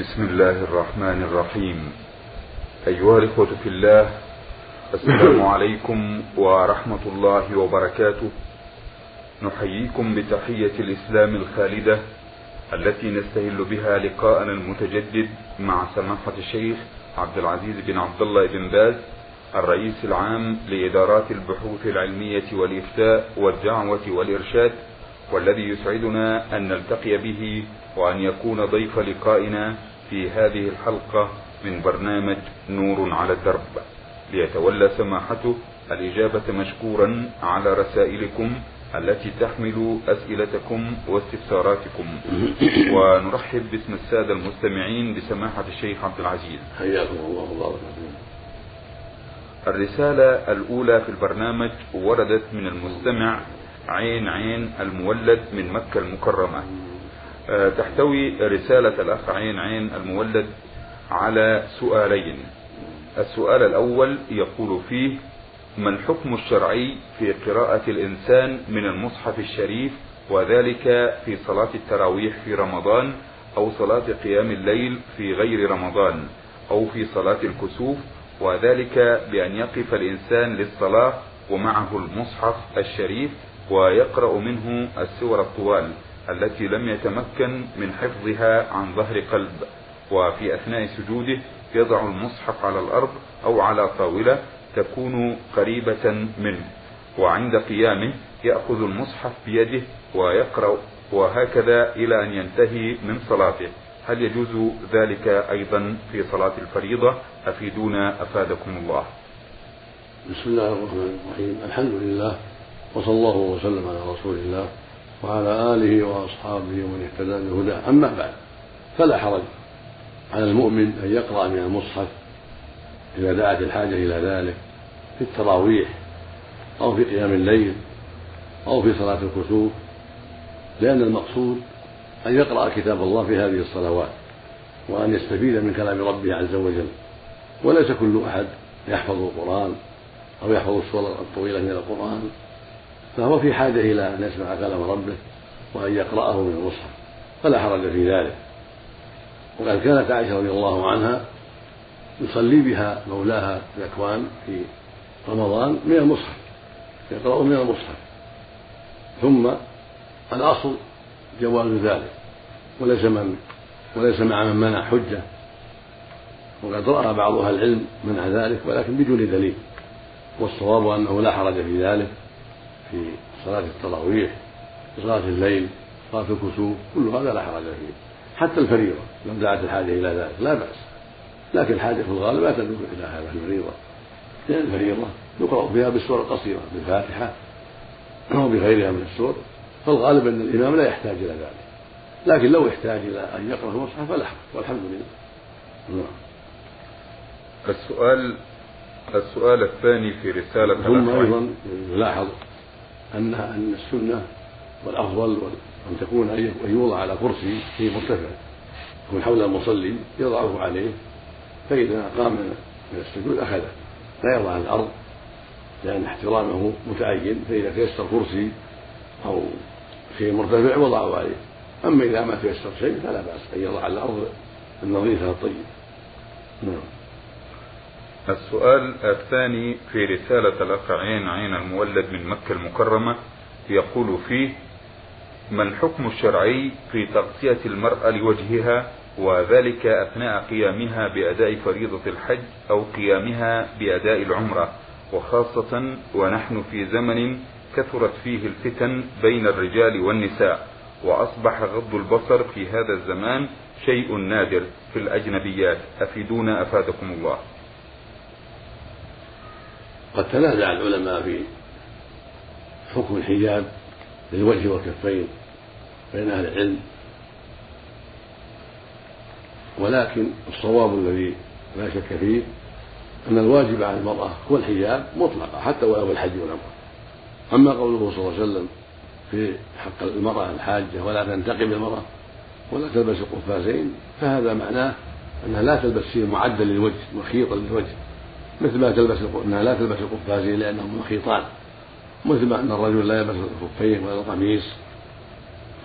بسم الله الرحمن الرحيم. أيها الإخوة في الله السلام عليكم ورحمة الله وبركاته. نحييكم بتحية الإسلام الخالدة التي نستهل بها لقاءنا المتجدد مع سماحة الشيخ عبد العزيز بن عبد الله بن باز الرئيس العام لإدارات البحوث العلمية والإفتاء والدعوة والإرشاد والذي يسعدنا أن نلتقي به وأن يكون ضيف لقائنا في هذه الحلقة من برنامج نور على الدرب ليتولى سماحته الإجابة مشكورا على رسائلكم التي تحمل أسئلتكم واستفساراتكم. ونرحب باسم السادة المستمعين بسماحة الشيخ عبد العزيز. حياكم الله وبارك الرسالة الأولى في البرنامج وردت من المستمع عين عين المولد من مكة المكرمة. تحتوي رسالة الأخ عين عين المولد على سؤالين. السؤال الأول يقول فيه ما الحكم الشرعي في قراءة الإنسان من المصحف الشريف وذلك في صلاة التراويح في رمضان أو صلاة قيام الليل في غير رمضان أو في صلاة الكسوف وذلك بأن يقف الإنسان للصلاة ومعه المصحف الشريف ويقرأ منه السور الطوال التي لم يتمكن من حفظها عن ظهر قلب وفي أثناء سجوده يضع المصحف على الأرض أو على طاولة تكون قريبة منه وعند قيامه يأخذ المصحف بيده ويقرأ وهكذا إلى أن ينتهي من صلاته. هل يجوز ذلك أيضا في صلاة الفريضة؟ أفيدونا أفادكم الله. بسم الله الرحمن الرحيم. الحمد لله وصلى الله وسلم على رسول الله. وعلى آله وأصحابه ومن اهتدى بهداه. أما بعد فلا حرج على المؤمن أن يقرأ من المصحف إذا دعت الحاجة إلى ذلك في التراويح أو في قيام الليل أو في صلاة الكسوف لأن المقصود أن يقرأ كتاب الله في هذه الصلوات وأن يستفيد من كلام ربه عز وجل. وليس كل أحد يحفظ القرآن أو يحفظ السور الطويلة من القرآن. فهو في حاجة إلى أن يسمع كلام ربه وأن يقرأه من المصحف فلا حرج في ذلك. وقد كانت عائشة رضي الله عنها يصلي بها مولاها ذكوان في رمضان من المصحف يقرأ من المصحف. ثم الأصل جواز ذلك وليس من وليس مع من منع حجة. وقد رأى بعض أهل العلم منع ذلك ولكن بدون دليل. والصواب أنه لا حرج في ذلك. في صلاة التراويح في صلاة الليل صلاة الكسوف كل هذا لا حرج فيه. حتى الفريضة لو دعت الحاجة إلى ذلك لا بأس. لكن الحاجة في الغالب لا تدعو إلى هذا الفريضة. لأن الفريضة يقرأ فيها بالسور القصيرة بالفاتحة أو بغيرها من السور. فالغالب أن الإمام لا يحتاج إلى ذلك. لكن لو احتاج إلى أن يقرأ المصحف فلا والحمد لله. نعم. السؤال السؤال الثاني في رسالة ثم أيضا يلاحظ أن أن السنة والأفضل أن تكون أن يوضع على كرسي في مرتفع يكون حول المصلي يضعه عليه فإذا قام من السجود أخذه. لا يضع على الأرض لأن احترامه متعين فإذا تيسر كرسي أو شيء مرتفع وضعه عليه. أما إذا ما تيسر شيء فلا بأس أن يضع على الأرض النظيفة الطيب نعم. السؤال الثاني في رسالة الأخ عين عين المولد من مكة المكرمة يقول فيه ما الحكم الشرعي في تغطية المرأة لوجهها وذلك أثناء قيامها بأداء فريضة الحج أو قيامها بأداء العمرة وخاصة ونحن في زمن كثرت فيه الفتن بين الرجال والنساء وأصبح غض البصر في هذا الزمان شيء نادر في الأجنبيات أفيدونا أفادكم الله. قد تنازع العلماء في حكم الحجاب للوجه والكفين بين أهل العلم. ولكن الصواب الذي لا شك فيه أن الواجب على المرأة هو الحجاب مطلقا حتى ولو الحج والعمرة. أما قوله صلى الله عليه وسلم في حق المرأة الحاجة ولا تنتقب المرأة ولا تلبس القفازين فهذا معناه أنها لا تلبس شيء معدل للوجه مخيطا للوجه. مثل ما تلبس إنها لا تلبس القفازين لانهم مخيطان مثل ما أن الرجل لا يلبس الخفين ولا القميص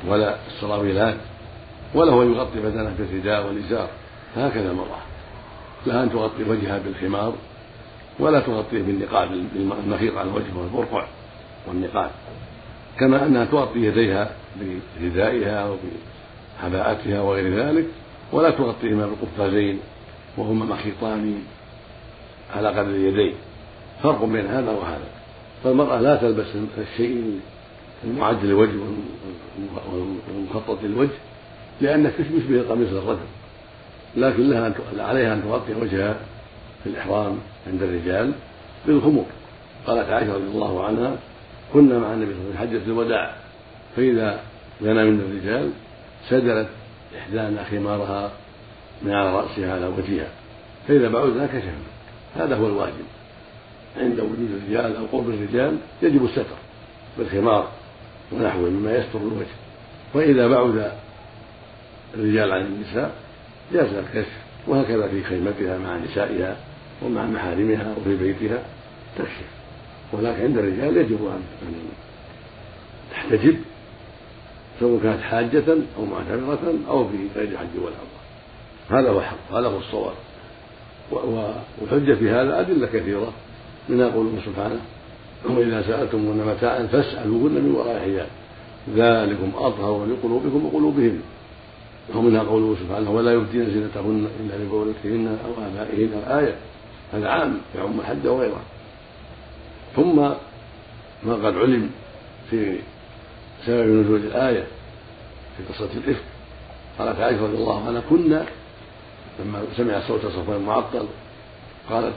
ولا السراويلات ولا هو يغطي بدنه بالرداء والإزار. هكذا المرأة. لها أن تغطي وجهها بالخمار ولا تغطيه بالنقاب المخيط على الوجه والبرقع والنقاب. كما أنها تغطي يديها بردائها وبحباءتها وغير ذلك ولا تغطيهما بالقفازين وهما مخيطان على قدر اليدين. فرق بين هذا وهذا. فالمرأة لا تلبس الشيء المعد للوجه والمخطط للوجه لأنه يشبه قميص الرجل. لكن لها عليها أن تغطي وجهها في الإحرام عند الرجال بالخمور. قالت عائشة رضي الله عنها كنا مع النبي صلى الله عليه وسلم حجة الوداع. فإذا دنا من الرجال سدلت إحدانا خمارها من على رأسها على وجهها. فإذا بعدنا كشفنا. هذا هو الواجب. عند وجود الرجال أو قرب الرجال يجب الستر بالخمار ونحوه مما يستر الوجه. وإذا بعد الرجال عن النساء جاز الكشف وهكذا في خيمتها مع نسائها ومع محارمها وفي بيتها تكشف ولكن عند الرجال يجب أن تحتجب سواء كانت حاجة أو معتمرة أو في غير حج ولا عمرة. هذا هو الحق هذا هو الصواب. والحجة في هذا أدلة كثيرة. منها قوله سبحانه وإذا سألتمون متاعا فاسألوهن من وراء حجاب. ذلكم أطهر لقلوبكم وقلوبهم ومنها قوله سبحانه ولا يبدين زينتهن إلا لبولتهن أو آبائهن. الآية هذا عام يعم الحج وغيره ثم ما قد علم في سبب نزول الآية في قصة الإفك قالت عائشة رضي الله عنها كنا لما سمع صوت صفوان معطل قالت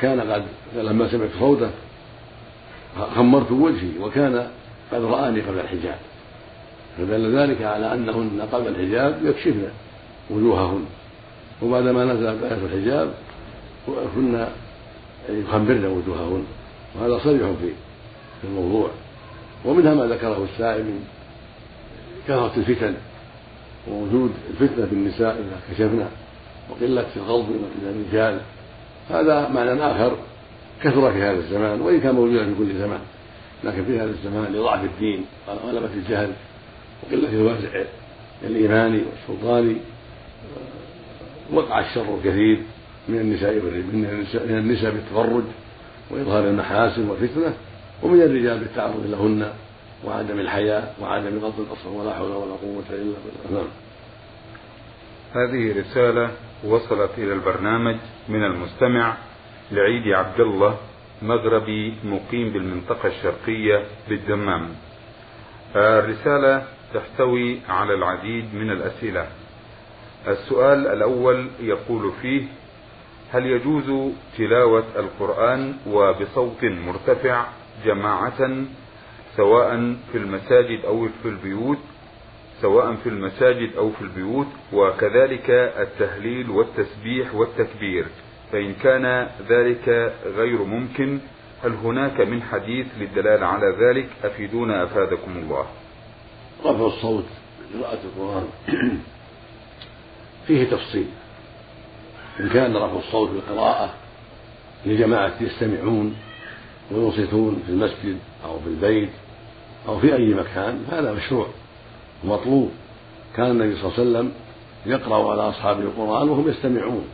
كان قد لما سمعت صوته خمرت وجهي وكان قد رآني قبل الحجاب. فدل ذلك على أنهن قبل الحجاب يكشفن وجوههن. وبعدما نزلت آية الحجاب كنا يخمرن وجوههن. وهذا صريح في الموضوع. ومنها ما ذكره السائل من كثرة الفتن ووجود الفتنة بالنساء إذا كشفنا وقلة الغضب من الرجال هذا معنى آخر كثر في هذا الزمان وإن كان موجودا في كل زمان لكن في هذا الزمان لضعف الدين. وغلبة الجهل؟ وقلة الوازع الإيماني والسلطاني. وقع الشر الكثير من النساء من النساء بالتفرج وإظهار المحاسن والفتنة ومن الرجال بالتعرض لهن وعدم الحياء وعدم غض البصر ولا حول ولا قوة إلا بالله. نعم. هذه رسالة وصلت إلى البرنامج من المستمع لعيد عبد الله مغربي مقيم بالمنطقة الشرقية بالدمام الرسالة تحتوي على العديد من الأسئلة. السؤال الأول يقول فيه هل يجوز تلاوة القرآن وبصوت مرتفع جماعة سواء في المساجد أو في البيوت؟ سواء في المساجد أو في البيوت وكذلك التهليل والتسبيح والتكبير فإن كان ذلك غير ممكن هل هناك من حديث للدلالة على ذلك؟ أفيدونا أفادكم الله. رفع الصوت بقراءة القرآن. فيه تفصيل. إن كان رفع الصوت بالقراءة لجماعة يستمعون وينصتون في المسجد أو في البيت أو في أي مكان فهذا مشروع. ومطلوب كان النبي صلى الله عليه وسلم يقرأ على أصحابه القرآن وهم يستمعون.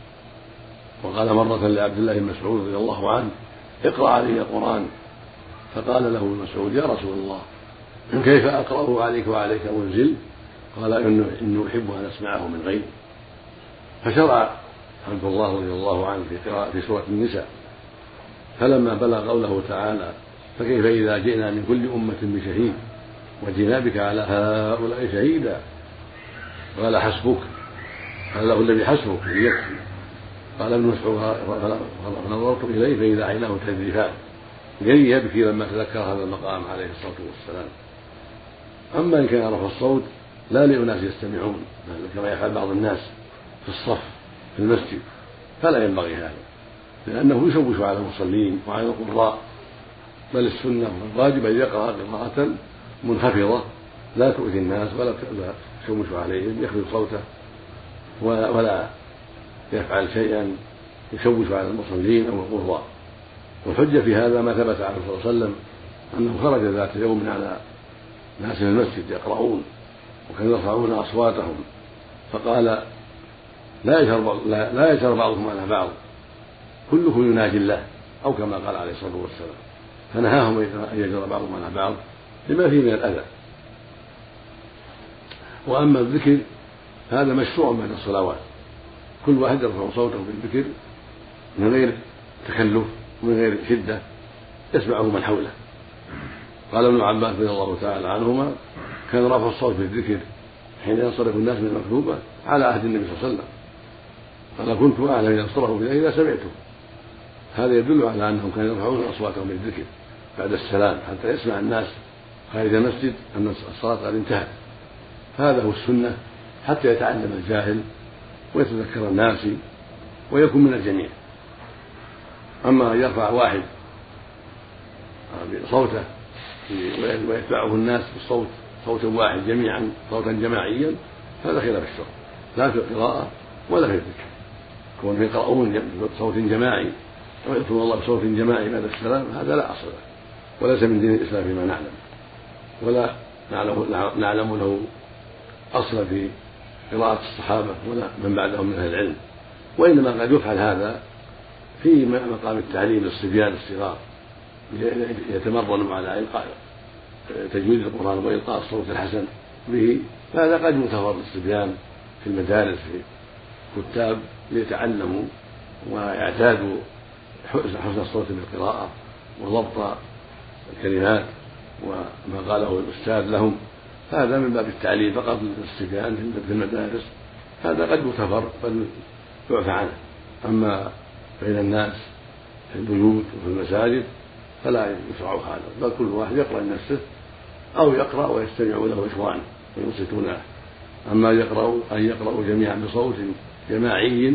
وقال مرة لعبد الله بن مسعود رضي الله عنه اقرأ علي القرآن. فقال له ابن مسعود يا رسول الله كيف أقرأه عليك وعليك أنزل قال إني أحب أن أسمعه من غيري فشرع عبد الله رضي الله عنه في قراءة في سورة النساء. فلما بلغ قوله تعالى فكيف إذا جئنا من كل أمة بشهيد؟ وجئنا بك على هؤلاء شهيدا. قال حسبك. قال له الذي حسبك يكفي قال ابن مسعود فنظرت إليه فإذا عيناه تذرفان. جري يبكي لما تذكر هذا المقام عليه الصلاة والسلام. أما إن كان رفع الصوت لا لأناس يستمعون كما يفعل بعض الناس في الصف في المسجد. فلا ينبغي هذا. لأنه يشوش على المصلين وعلى القراء. بل السنة والواجب أن يقرأ قراءة منخفضة لا تؤذي الناس ولا تشوش عليهم يخفض صوته ولا يفعل شيئا يشوش على المصلين أو القراء والحجة في هذا ما ثبت عنه صلى الله عليه وسلم أنه خرج ذات يوم على ناس في المسجد يقرؤون وكانوا يرفعون أصواتهم. فقال لا يجهر لا, لا يجهر بعضكم على بعض. كلكم يناجي الله. أو كما قال عليه الصلاة والسلام. فنهاهم أن يجهر بعضهم على بعض. لما فيه من الأذى. وأما الذكر هذا مشروع بين الصلوات. كل واحد يرفع صوته بالذكر من غير تكلف ومن غير شدة يسمعه من حوله. قال ابن عباس رضي الله تعالى عنهما كان رفع الصوت بالذكر حين ينصرف الناس من المكتوبة على عهد النبي صلى الله عليه وسلم. قال كنت أعلم إذا انصرفوا بذلك إذا سمعته هذا يدل على أنهم كانوا يرفعون أصواتهم بالذكر بعد السلام حتى يسمع الناس خارج المسجد أن الصلاة قد انتهت. هذا هو السنة حتى يتعلم الجاهل ويتذكر الناس ويكون من الجميع. أما أن يرفع واحد صوته ويتبعه الناس بالصوت صوت واحد جميعا صوتا جماعيا هذا خلاف الشرع. لا في القراءة ولا في الذكر. كون يقرؤون بصوت جماعي ويذكرون الله بصوت جماعي بعد السلام هذا لا أصل له. وليس من دين الإسلام فيما نعلم. ولا نعلم, له أصلا في قراءة الصحابة ولا من بعدهم من أهل العلم. وإنما قد يفعل هذا في مقام التعليم للصبيان الصغار يتمرنوا على إلقاء تجويد القرآن وإلقاء الصوت الحسن به. فهذا قد يغتفر للصبيان في المدارس في كتاب ليتعلموا ويعتادوا حسن الصوت بالقراءة وضبط الكلمات. وما قاله الأستاذ لهم هذا من باب التعليم فقط للصبيان في المدارس هذا قد يغتفر قد يعفى عنه. أما بين الناس في البيوت وفي المساجد فلا يشرع هذا بل كل واحد يقرأ لنفسه أو يقرأ ويستمع له إخوانه وينصتون له أما يقرأ أن يقرأوا جميعا بصوت جماعي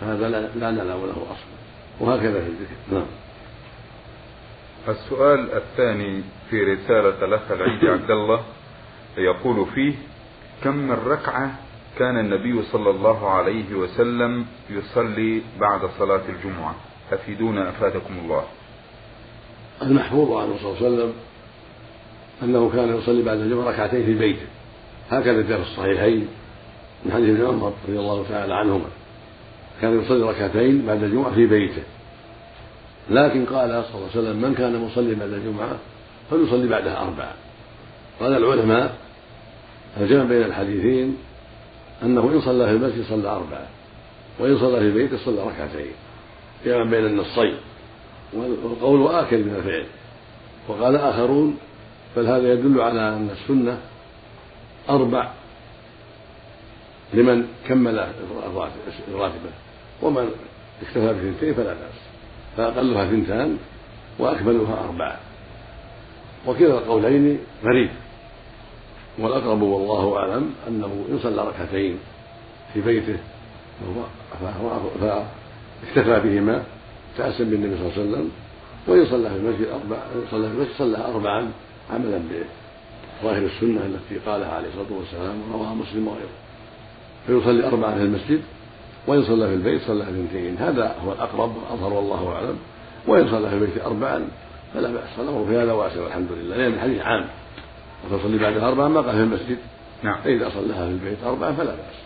فهذا لا نلام له أصلا. وهكذا في الذكر. نعم. السؤال الثاني في رسالة الأخ العيد عبد الله يقول فيه كم من ركعة كان النبي صلى الله عليه وسلم يصلي بعد صلاة الجمعة؟ أفيدونا أفادكم الله. المحفوظ عنه صلى الله عليه وسلم أنه كان يصلي بعد الجمعة ركعتين في بيته. هكذا جاء في الصحيحين من حديث ابن عمر رضي الله تعالى عنهما. كان يصلي ركعتين بعد الجمعة في بيته. لكن قال صلى الله عليه وسلم من كان مصلي بعد الجمعة فليصلي بعدها أربعة. قال العلماء الجمع بين الحديثين أنه إن صلى في المسجد صلى أربعة وإن صلى في بيته صلى ركعتين جمع بين النصين. والقول آكل من الفعل. وقال آخرون بل هذا يدل على أن السنة أربع لمن كمل الراتبة. ومن اكتفى بثنتين فلا بأس. فأقلها ثنتان وأكملها أربعة. وكلا القولين غريب. والأقرب والله أعلم أنه إن صلى ركعتين في بيته فاكتفى بهما تأسم بالنبي صلى الله عليه وسلم وإن صلى في المسجد أربع صلى في المسجد صلى أربعا عملا بظاهر السنة التي قالها عليه الصلاة والسلام ورواه مسلم وغيره. فيصلي أربعا في المسجد وإن صلى في البيت صلى اثنتين. هذا هو الأقرب والأظهر والله أعلم. وإن صلى في البيت أربعا فلا بأس الأمر في هذا وأسع والحمد لله. لأن الحديث عام. وتصلي بعدها أربعا ما قال في المسجد. نعم. فإذا صلىها في البيت أربعا فلا بأس.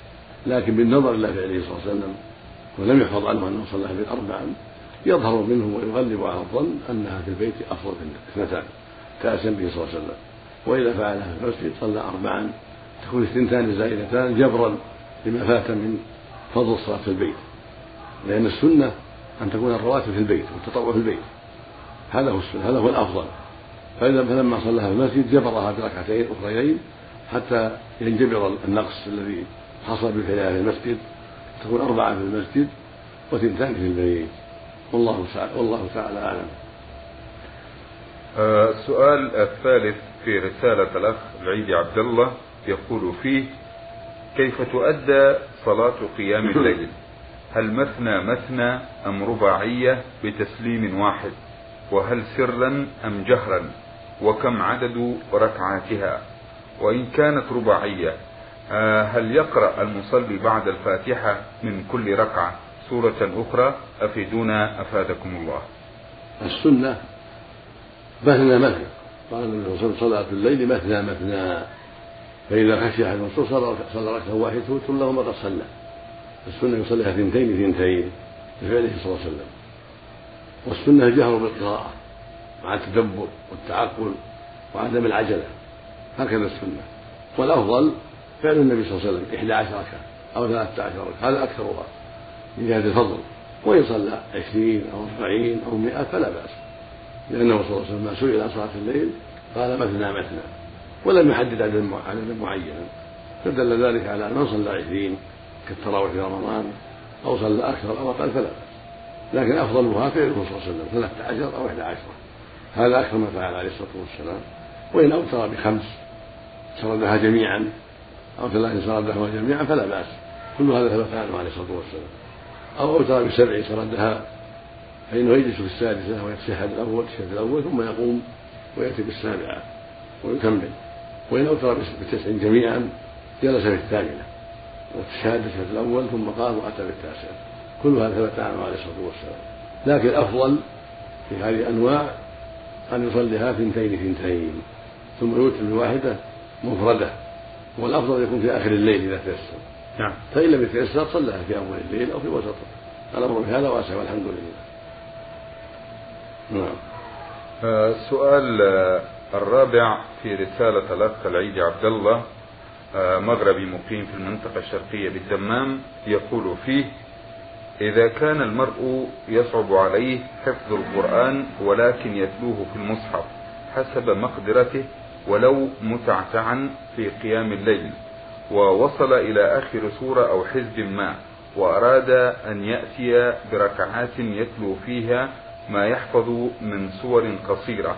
لكن بالنظر إلى فعله صلى الله عليه وسلم ولم يحفظ عنه أنه صلى في البيت أربعا يظهر منه ويغلب على الظن أنها في البيت أفضل من اثنتان تأسم به صلى الله عليه وسلم. وإذا فعلها في المسجد صلى أربعا تكون اثنتان زائدتان جبرا لما فات من فضل الصلاة في البيت. لأن السنة أن تكون الرواتب في البيت والتطوع في البيت. هذا هو السنة هذا هو الأفضل. فإذا فلما صلاها في المسجد جبرها بركعتين أخريين حتى ينجبر النقص الذي حصل بفعلها في المسجد تكون أربعة في المسجد وثنتان في البيت. والله تعالى والله تعالى أعلم. آه، السؤال الثالث في رسالة الأخ العيد عبد الله يقول فيه كيف تؤدى صلاة قيام الليل؟ هل مثنى مثنى أم رباعية بتسليم واحد؟ وهل سرا أم جهرا؟ وكم عدد ركعاتها؟ وإن كانت رباعية آه، هل يقرأ المصلي بعد الفاتحة من كل ركعة سورة أخرى أفيدونا أفادكم الله السنة مثنى مثنى قال صلاة الليل مثنى مثنى فإذا خشي أحد الرسول صلى ركعة واحدة توتر له ما قد صلى. السنة يصليها ثنتين ثنتين بفعله صلى الله عليه وسلم. والسنة الجهر بالقراءة مع التدبر والتعقل وعدم العجلة. هكذا السنة. والأفضل فعل النبي صلى الله عليه وسلم إحدى عشر ركعة أو ثلاثة عشر ركعة. هذا أكثرها من جهة الفضل. وإن صلى عشرين أو أربعين أو مئة فلا بأس. لأنه صلى الله عليه وسلم ما سئل عن صلاة الليل قال مثنى مثنى. ولم يحدد عددا معينا فدل ذلك على من صلى عشرين كالتراويح في رمضان أو صلى أكثر أو أقل فلا لكن أفضلها فعله صلى الله عليه وسلم ثلاثة عشر أو إحدى عشرة هذا أكثر ما فعل عليه الصلاة والسلام. وإن أوتر بخمس سردها جميعا أو ثلاث سردها جميعا فلا بأس. كل هذا ثبت عنه عليه الصلاة والسلام. أو أوتر بسبع سردها فإنه يجلس في السادسة ويتشهد الأول التشهد الأول ثم يقوم ويأتي بالسابعة ويكمل. وإن أوتر بتسع جميعا جلس في الثامنة وتشهد التشهد الأول ثم قام وأتى بالتاسعة كل هذا ثبت عنه عليه الصلاة والسلام. لكن الأفضل في هذه الأنواع أن يصليها ثنتين ثنتين ثم يوتر بواحدة مفردة والأفضل يكون في آخر الليل إذا تيسر. نعم. فإن لم يتيسر صلىها في أول الليل أو في وسطه الأمر في هذا واسع والحمد لله. نعم. السؤال آه، آه، الرابع في رسالة الأخ العيد عبد الله آه، مغربي مقيم في المنطقة الشرقية بالدمام يقول فيه إذا كان المرء يصعب عليه حفظ القرآن ولكن يتلوه في المصحف حسب مقدرته ولو متعتعا في قيام الليل ووصل إلى آخر سورة أو حزب ما وأراد أن يأتي بركعات يتلو فيها ما يحفظ من سور قصيرة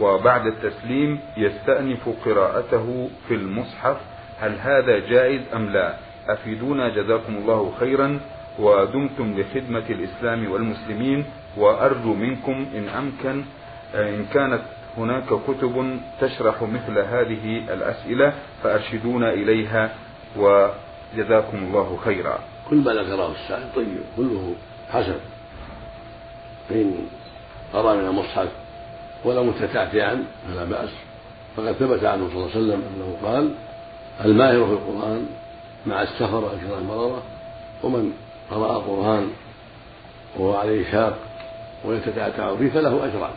وبعد التسليم يستأنف قراءته في المصحف هل هذا جائز أم لا؟ أفيدونا جزاكم الله خيرا. ودمتم لخدمة الإسلام والمسلمين. وأرجو منكم إن أمكن إن كانت هناك كتب تشرح مثل هذه الأسئلة فأرشدونا إليها وجزاكم الله خيرا. كل ما ذكره السائل طيب كله حسن. فإن قرأ من المصحف ولو متتعتعا فلا بأس. فقد ثبت عنه صلى الله عليه وسلم أنه قال الماهر في القرآن مع السفر الكرام مرارة ومن قرأ القرآن وهو عليه شاق ويتتعتع فيه فله أجران.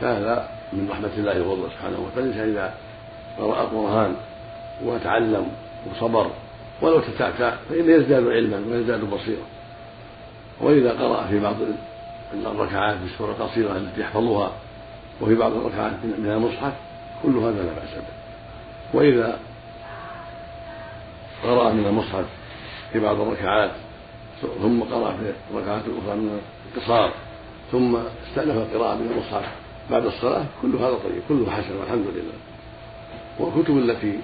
فهذا من رحمة الله وفضله سبحانه وتعالى. إذا قرأ القرآن وتعلم وصبر ولو تتعتع فإنه يزداد علما ويزداد بصيرة وإذا قرأ في بعض الركعات بالسورة القصيرة التي يحفظها وفي بعض الركعات من المصحف كل هذا لا بأس به. وإذا قرأ من المصحف في بعض الركعات ثم قرأ في الركعات الأخرى من القصار ثم استأنف القراءة من المصحف بعد الصلاة كل هذا طيب كله حسن والحمد لله. والكتب التي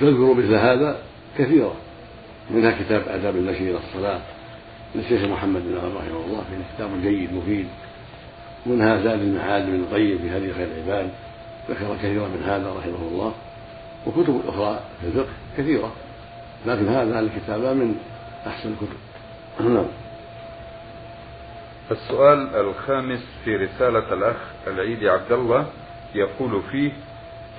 تذكر مثل هذا كثيرة منها كتاب آداب المشي إلى الصلاة للشيخ محمد بن عبد رحمه الله فيه كتاب جيد مفيد. منها زاد المعاد بن القيم في هذه خير العباد ذكر كثيرا من هذا رحمه الله وكتب أخرى في الفقه كثيرة لكن هذا الكتاب من أحسن الكتب. نعم. السؤال الخامس في رسالة الأخ العيد عبد الله يقول فيه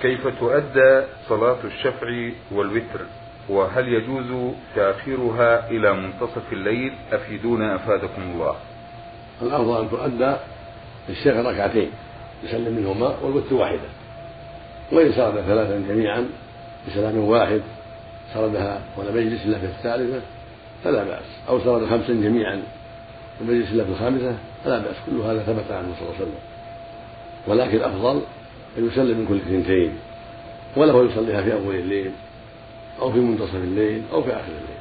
كيف تؤدى صلاة الشفع والوتر؟ وهل يجوز تأخيرها إلى منتصف الليل؟ أفيدونا أفادكم الله. الأفضل أن تؤدى الشفع ركعتين يسلم منهما والوتر واحدة. وإن سرد ثلاثا جميعا بسلام واحد سردها ولم يجلس إلا في الثالثة فلا بأس. أو سرد خمسا جميعا ولم يجلس إلا في الخامسة فلا بأس. كل هذا ثبت عنه صلى الله عليه وسلم. ولكن الأفضل أن يسلم من كل اثنتين وله يصليها في أول الليل أو في منتصف الليل أو في آخر الليل.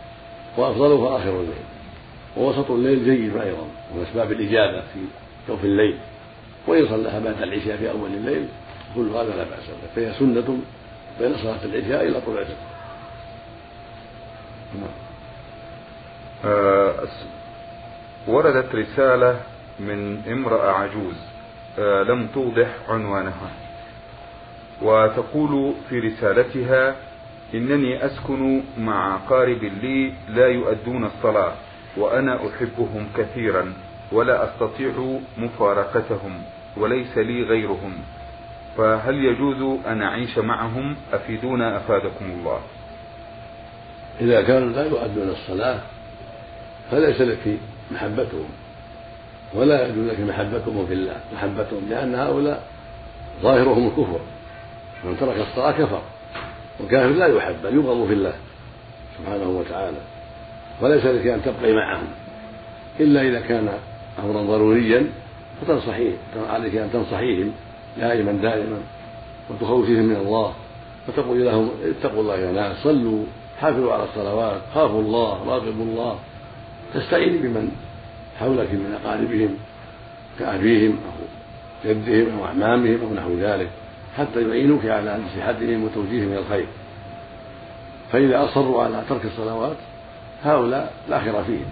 وأفضلها آخر الليل. ووسط الليل جيد أيضا من أسباب الإجابة في جوف الليل. وإن صلىها بعد العشاء في أول الليل كل هذا لا بأس به. فهي سنة بين صلاة العشاء إلى طلوع الفجر نعم. آه وردت رسالة من امرأة عجوز آه لم توضح عنوانها. وتقول في رسالتها إنني أسكن مع أقارب لي لا يؤدون الصلاة وأنا أحبهم كثيرا ولا أستطيع مفارقتهم. وليس لي غيرهم. فهل يجوز أن أعيش معهم؟ أفيدونا أفادكم الله. إذا كانوا لا يؤدون الصلاة فليس لك محبتهم ولا يجوز لك محبتهم في الله. محبتهم لأن هؤلاء ظاهرهم الكفر. من ترك الصلاة كفر والكافر لا يحب بل يبغض في الله سبحانه وتعالى. وليس لك أن تبقي معهم إلا إذا كان أمرا ضروريا فتنصحيه عليك أن تنصحيهم دائما دائما وتخوفيهم من الله وتقول لهم اتقوا الله يا ناس صلوا حافظوا على الصلوات خافوا الله راقبوا الله. تستعيني بمن حولك من أقاربهم كأبيهم أو جدهم أو أعمامهم أو نحو ذلك حتى يعينوك على نصيحتهم وتوجيههم إلى الخير. فإذا أصروا على ترك الصلوات هؤلاء لا خير فيهم.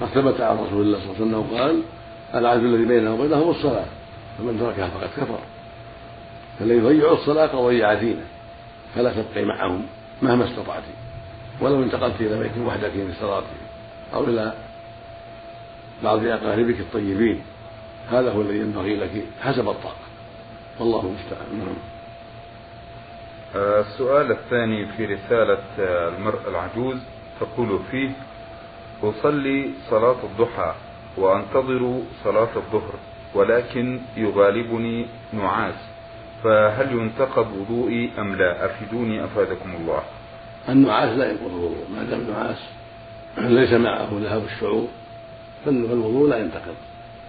قد ثبت عن رسول الله صلى الله عليه وسلم قال العهد الذي بيننا وبينهم الصلاة فمن تركها فقد كفر. فالذي يضيع الصلاة قد ضيع دينه فلا تبقي معهم مهما استطعت. ولو انتقلت إلى بيت وحدك صلاة أو إلى بعض أقاربك الطيبين هذا هو الذي ينبغي لك حسب الطاقة. والله المستعان. نعم. السؤال الثاني في رسالة المرأة العجوز تقول فيه أصلي صلاة الضحى وأنتظر صلاة الظهر ولكن يغالبني نعاس. فهل ينتقض وضوئي أم لا؟ أفيدوني أفادكم الله. النعاس لا ينقض الوضوء ما دام النعاس ليس معه ذهاب الشعور فالوضوء لا ينتقض.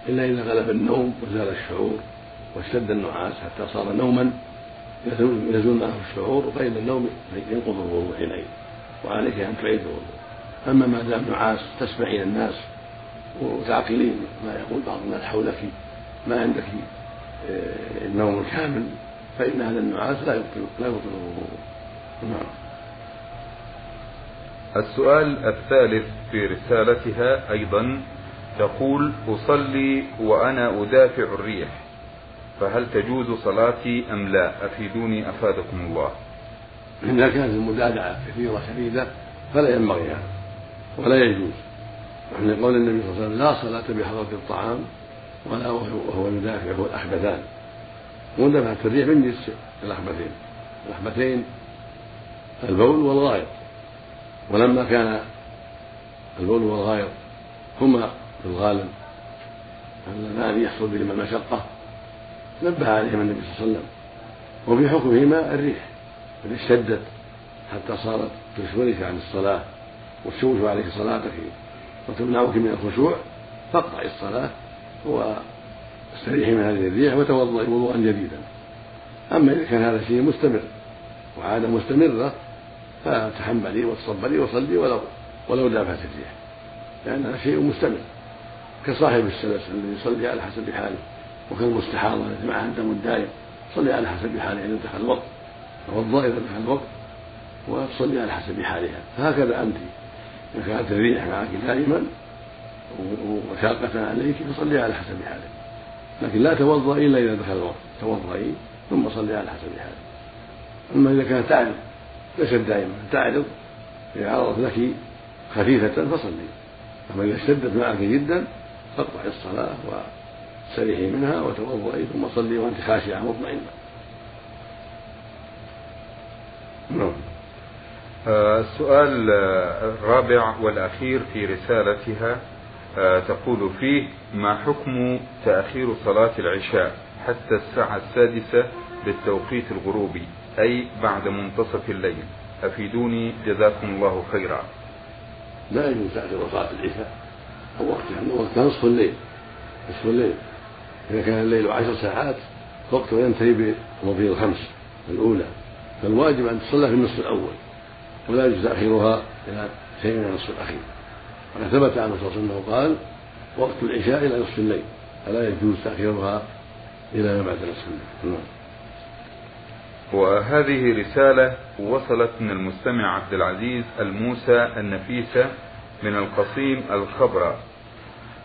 إلا إذا غلب النوم وزال الشعور واشتد النعاس حتى صار نوما يزول معه الشعور فإن النوم ينقض الوضوء حينئذ وعليك أن تعيد الوضوء. أما ما دام نعاس تسمعين الناس وتعقلين ما يقول بعض الناس حولك ما عندك آه، النوم الكامل فإن هذا النعاس لا يبطل لا يبطل الوضوء. نعم. السؤال الثالث في رسالتها أيضا تقول أصلي وأنا أدافع الريح فهل تجوز صلاتي أم لا؟ أفيدوني أفادكم الله. إذا كانت المدافعة كثيرة شديدة فلا ينبغي هذا ولا يجوز. ومن قول النبي صلى الله عليه وسلم لا صلاة بحضرة الطعام ولا وهو يدافع هو الأحبثان. مدافعة الريح من جنس الأحبثين. الأحبثين البول والغائط. ولما كان البول والغائط هما في الغالب اللذان يحصل بهما المشقة نبه عليهما النبي صلى الله عليه وسلم. وفي حكمهما الريح. إذا اشتدت حتى صارت تشغلك عن الصلاة وتشوش عليك صلاتك. وتمنعك من الخشوع فاقطعي الصلاة واستريحي من هذه الريح وتوضئي وضوءا جديدا. أما إذا كان هذا شيء مستمر وعادة مستمرة فتحملي وتصبري وصلي ولو ولو دافعت الريح لأنها شيء مستمر. كصاحب السلس الذي يصلي على حسب حاله وكالمستحاضة التي معها الدم الدائم صلي على حسب حاله إذا دخل الوقت توضأ إذا دخل الوقت وتصلي على حسب حالها. فهكذا أنت. إذا كانت الريح معك دائما وشاقة عليك فصلي على حسب حالك. لكن لا توضأي إلا إذا دخل الوقت توضئي ثم صلي على حسب حالك. أما إذا كانت تعرض ليست دائما تعرض إذا عرضت لك خفيفة فصلي. أما إذا اشتدت معك جدا فاقطعي الصلاة واستريحي منها وتوضئي ثم صلي وأنت خاشعة مطمئنة. نعم. السؤال الرابع والأخير في رسالتها آه، تقول فيه ما حكم تأخير صلاة العشاء حتى الساعة السادسة بالتوقيت الغروبي أي بعد منتصف الليل؟ أفيدوني جزاكم الله خيرا. لا يجوز تأخير صلاة العشاء أو وقتها وقتها نصف الليل نصف الليل. إذا كان الليل عشر ساعات وقته ينتهي بمضي الخمس الأولى فالواجب أن تصلى في النصف الأول. ولا يجوز تأخيرها إلى شيء من النصف الأخير. وقد ثبت عنه صلى الله عليه وسلم قال وقت العشاء إلى نصف الليل. فلا يجوز تأخيرها إلى ما بعد نصف الليل؟ نعم. وهذه رسالة وصلت من المستمع عبد العزيز الموسى النفيسة من القصيم الخبرة.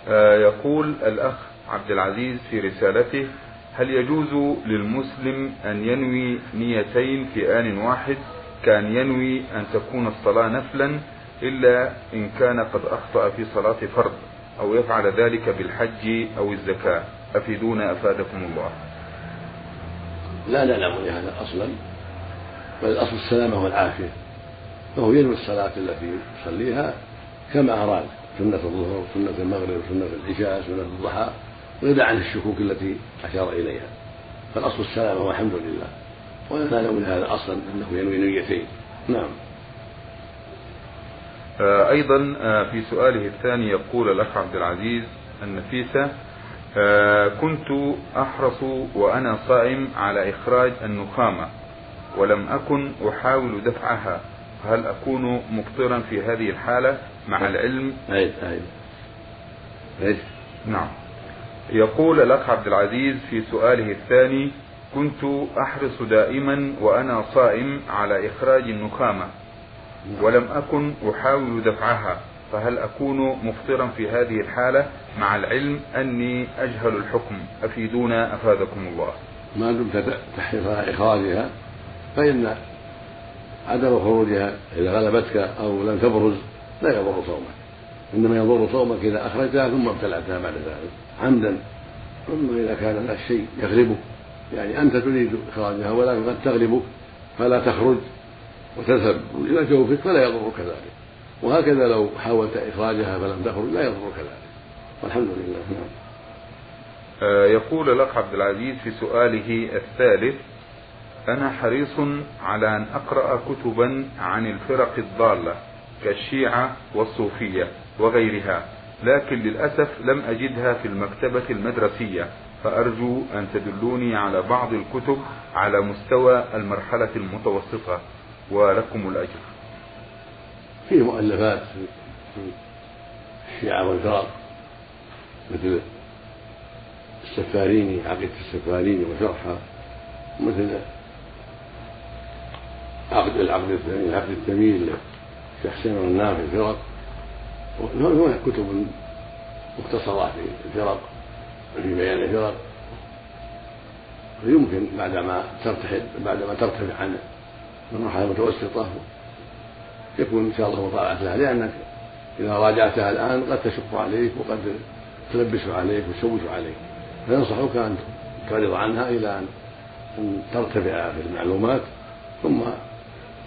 آه، يقول الأخ عبد العزيز في رسالته هل يجوز للمسلم أن ينوي نيتين في آن واحد كان ينوي أن تكون الصلاة نفلا إلا إن كان قد أخطأ في صلاة فرض أو يفعل ذلك بالحج أو الزكاة. أفيدونا أفادكم الله. لا نعلم لهذا أصلا بل الأصل السلامة والعافية. فهو ينوي الصلاة التي يصليها كما أراد سنة الظهر سنة المغرب سنة العشاء سنة الضحى ويدع عن الشكوك التي أشار إليها. فالأصل السلامة والحمد لله. ولا من هذا أصلا أنه ينوي نيتين نعم. آه، أيضا آه، في سؤاله الثاني يقول الأخ عبد العزيز النفيسة آه، كنت أحرص وأنا صائم على إخراج النخامة ولم أكن أحاول دفعها. هل أكون مفطرا في هذه الحالة مع العلم؟ أي أي. أي نعم. يقول الأخ عبد العزيز في سؤاله الثاني كنت أحرص دائما وأنا صائم على إخراج النخامة ولم أكن أحاول دفعها فهل أكون مفطرا في هذه الحالة؟ مع العلم أني أجهل الحكم. أفيدونا أفادكم الله. ما دمت تحرص على إخراجها فإن عدم خروجها إذا غلبتك أو لم تبرز لا يضر صومك. إنما يضر صومك إذا أخرجتها ثم ابتلعتها بعد ذلك. عمدا ثم إذا كان هناك شيء يغلبك يعني أنت تريد إخراجها ولكن قد تغلبك فلا تخرج وتذهب إلى جوفك فلا يضرك ذلك وهكذا لو حاولت إخراجها فلم تخرج لا يضرك ذلك والحمد لله. نعم. آه، يقول الأخ عبد العزيز في سؤاله الثالث أنا حريص على أن أقرأ كتبا عن الفرق الضالة كالشيعة والصوفية وغيرها لكن للأسف لم أجدها في المكتبة المدرسية. فأرجو أن تدلوني على بعض الكتب على مستوى المرحلة المتوسطة ولكم الأجر. في مؤلفات في الشيعة والفرق مثل السفاريني عقيدة السفاريني وشرحها مثل عقد العقد الثاني العقد الثمين لشيخ حسين النافع الفرق. هناك كتب مختصرة في الفرق. في بيان الفرق ويمكن بعدما ترتحل بعدما ترتفع عن المرحلة المتوسطة يكون إن شاء الله مطالعة لها لأنك إذا راجعتها الآن قد تشق عليك وقد تلبس عليك وتشوش عليك. فينصحك أن تعرض عنها إلى أن ترتفع في المعلومات ثم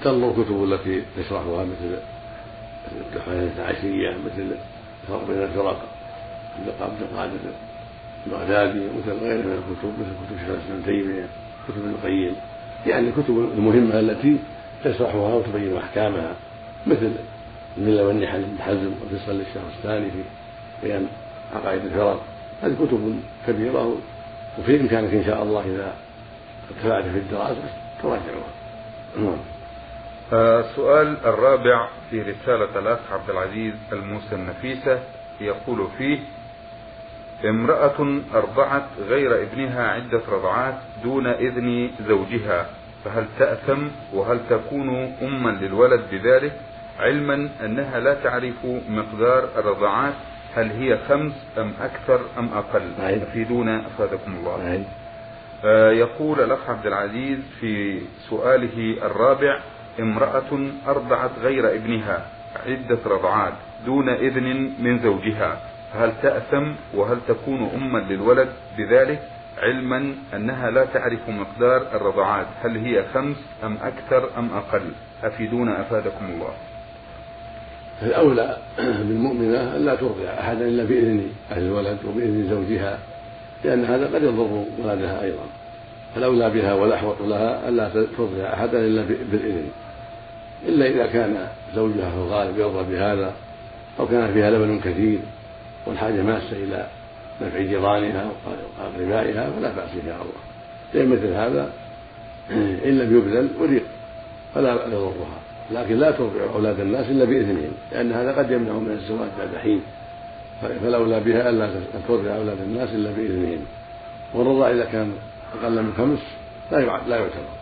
تنظر الكتب التي تشرحها مثل العشرية مثل الفرق بين الفرق عبد القادر البغدادي مثل غيره من الكتب مثل كتب شيخ الإسلام ابن تيمية كتب ابن القيم. يعني الكتب المهمة التي تشرحها وتبين أحكامها مثل الملة والنحل بن حزم وفصل للشيخ الثاني في بيان عقائد الفرق. هذه كتب كبيرة وفي إمكانك إن شاء الله إذا ارتفعت في الدراسة تراجعها. نعم. السؤال الرابع في رسالة الأخ عبد العزيز الموسى النفيسة يقول فيه امرأة أرضعت غير ابنها عدة رضعات دون إذن زوجها فهل تأثم وهل تكون أما للولد بذلك؟ علما أنها لا تعرف مقدار الرضعات هل هي خمس أم أكثر أم أقل؟ أفيدونا أفادكم الله. آه يقول الأخ عبد العزيز في سؤاله الرابع امرأة أرضعت غير ابنها عدة رضعات دون إذن من زوجها. هل تأثم وهل تكون أما للولد؟ بذلك علما أنها لا تعرف مقدار الرضعات هل هي خمس أم أكثر أم أقل؟ أفيدونا أفادكم الله. الأولى بالمؤمنة ألا ترضع أحدا إلا بإذن أهل الولد وبإذن زوجها لأن هذا قد يضر ولدها أيضا. فالأولى بها والأحوط لها ألا ترضع أحدا إلا بالإذن. إلا إذا كان زوجها في الغالب يرضى بهذا أو كان فيها لبن كثير. والحاجة ماسة إلى نفع جيرانها وأقربائها فلا بأس إن شاء الله. لأن مثل هذا إن لم يبذل أريق فلا يضرها. لكن لا ترضع أولاد الناس إلا بإذنهم لأن هذا قد يمنع من الزواج بعد حين. فالأولى بها ألا ترضع أولاد الناس إلا بإذنهم. والرضاع إذا كان أقل من خمس لا لا يعتبر.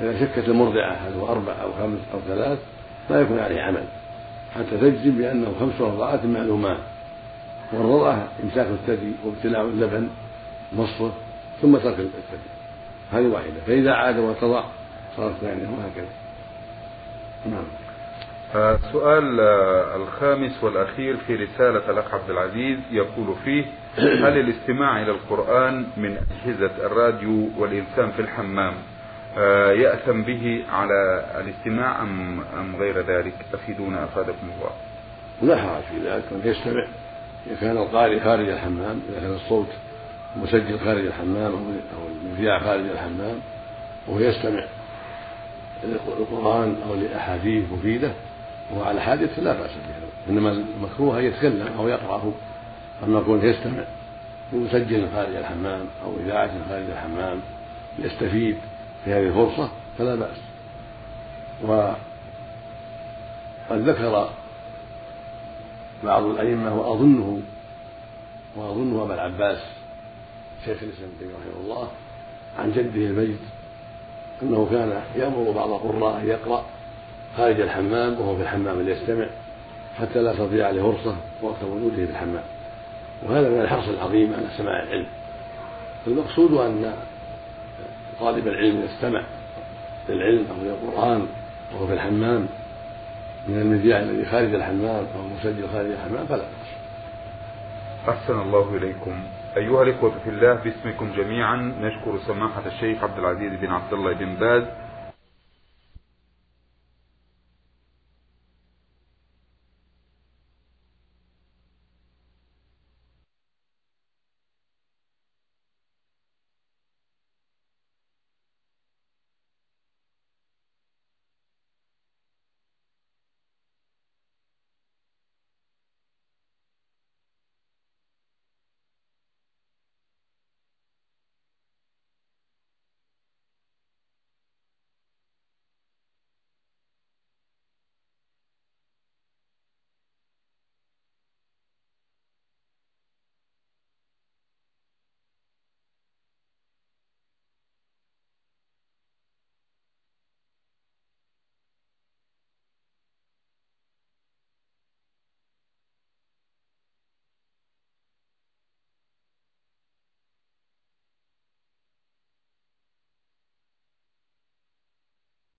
إذا شكت المرضعة هل هو أربع أو خمس أو ثلاث لا يكون عليه عمل. حتى تجزم بأنه خمس رضعات معلومات. والرضعة إمساك الثدي وابتلاع اللبن مصه ثم ترك الثدي. هذه واحدة. فإذا عاد وتضع صارت ثانية وهكذا. نعم. السؤال الخامس والأخير في رسالة الأخ عبد العزيز يقول فيه هل الاستماع إلى القرآن من أجهزة الراديو والإلسام في الحمام آه، يأثم به على الاستماع أم أم غير ذلك؟ أفيدونا أفادكم الله. لا حرج في ذلك يستمع. إذا كان القارئ خارج الحمام إذا كان الصوت مسجل خارج الحمام أو المذياع خارج الحمام وهو يستمع للقرآن أو لأحاديث مفيدة وهو على حادث فلا بأس به إنما المكروه أن يتكلم أو يقرأه أما كونه يستمع بمسجل خارج الحمام أو إذاعة خارج الحمام يستفيد في هذه الفرصة فلا بأس. وقد ذكر بعض الأئمة وأظنه وأظنه أبا العباس شيخ الإسلام ابن رحمه الله عن جده المجد أنه كان يأمر بعض القراء أن يقرأ خارج الحمام وهو في الحمام ليستمع حتى لا تضيع عليه فرصة وقت وجوده في الحمام. وهذا من الحرص العظيم على سماع العلم. المقصود أن طالب العلم إذا استمع للعلم أو للقرآن وهو في الحمام من المذياع الذي خارج الحمام أو المسجل خارج الحمام فلا. بأس أحسن الله إليكم. أيها الإخوة في الله باسمكم جميعا نشكر سماحة الشيخ عبد العزيز بن عبد الله بن باز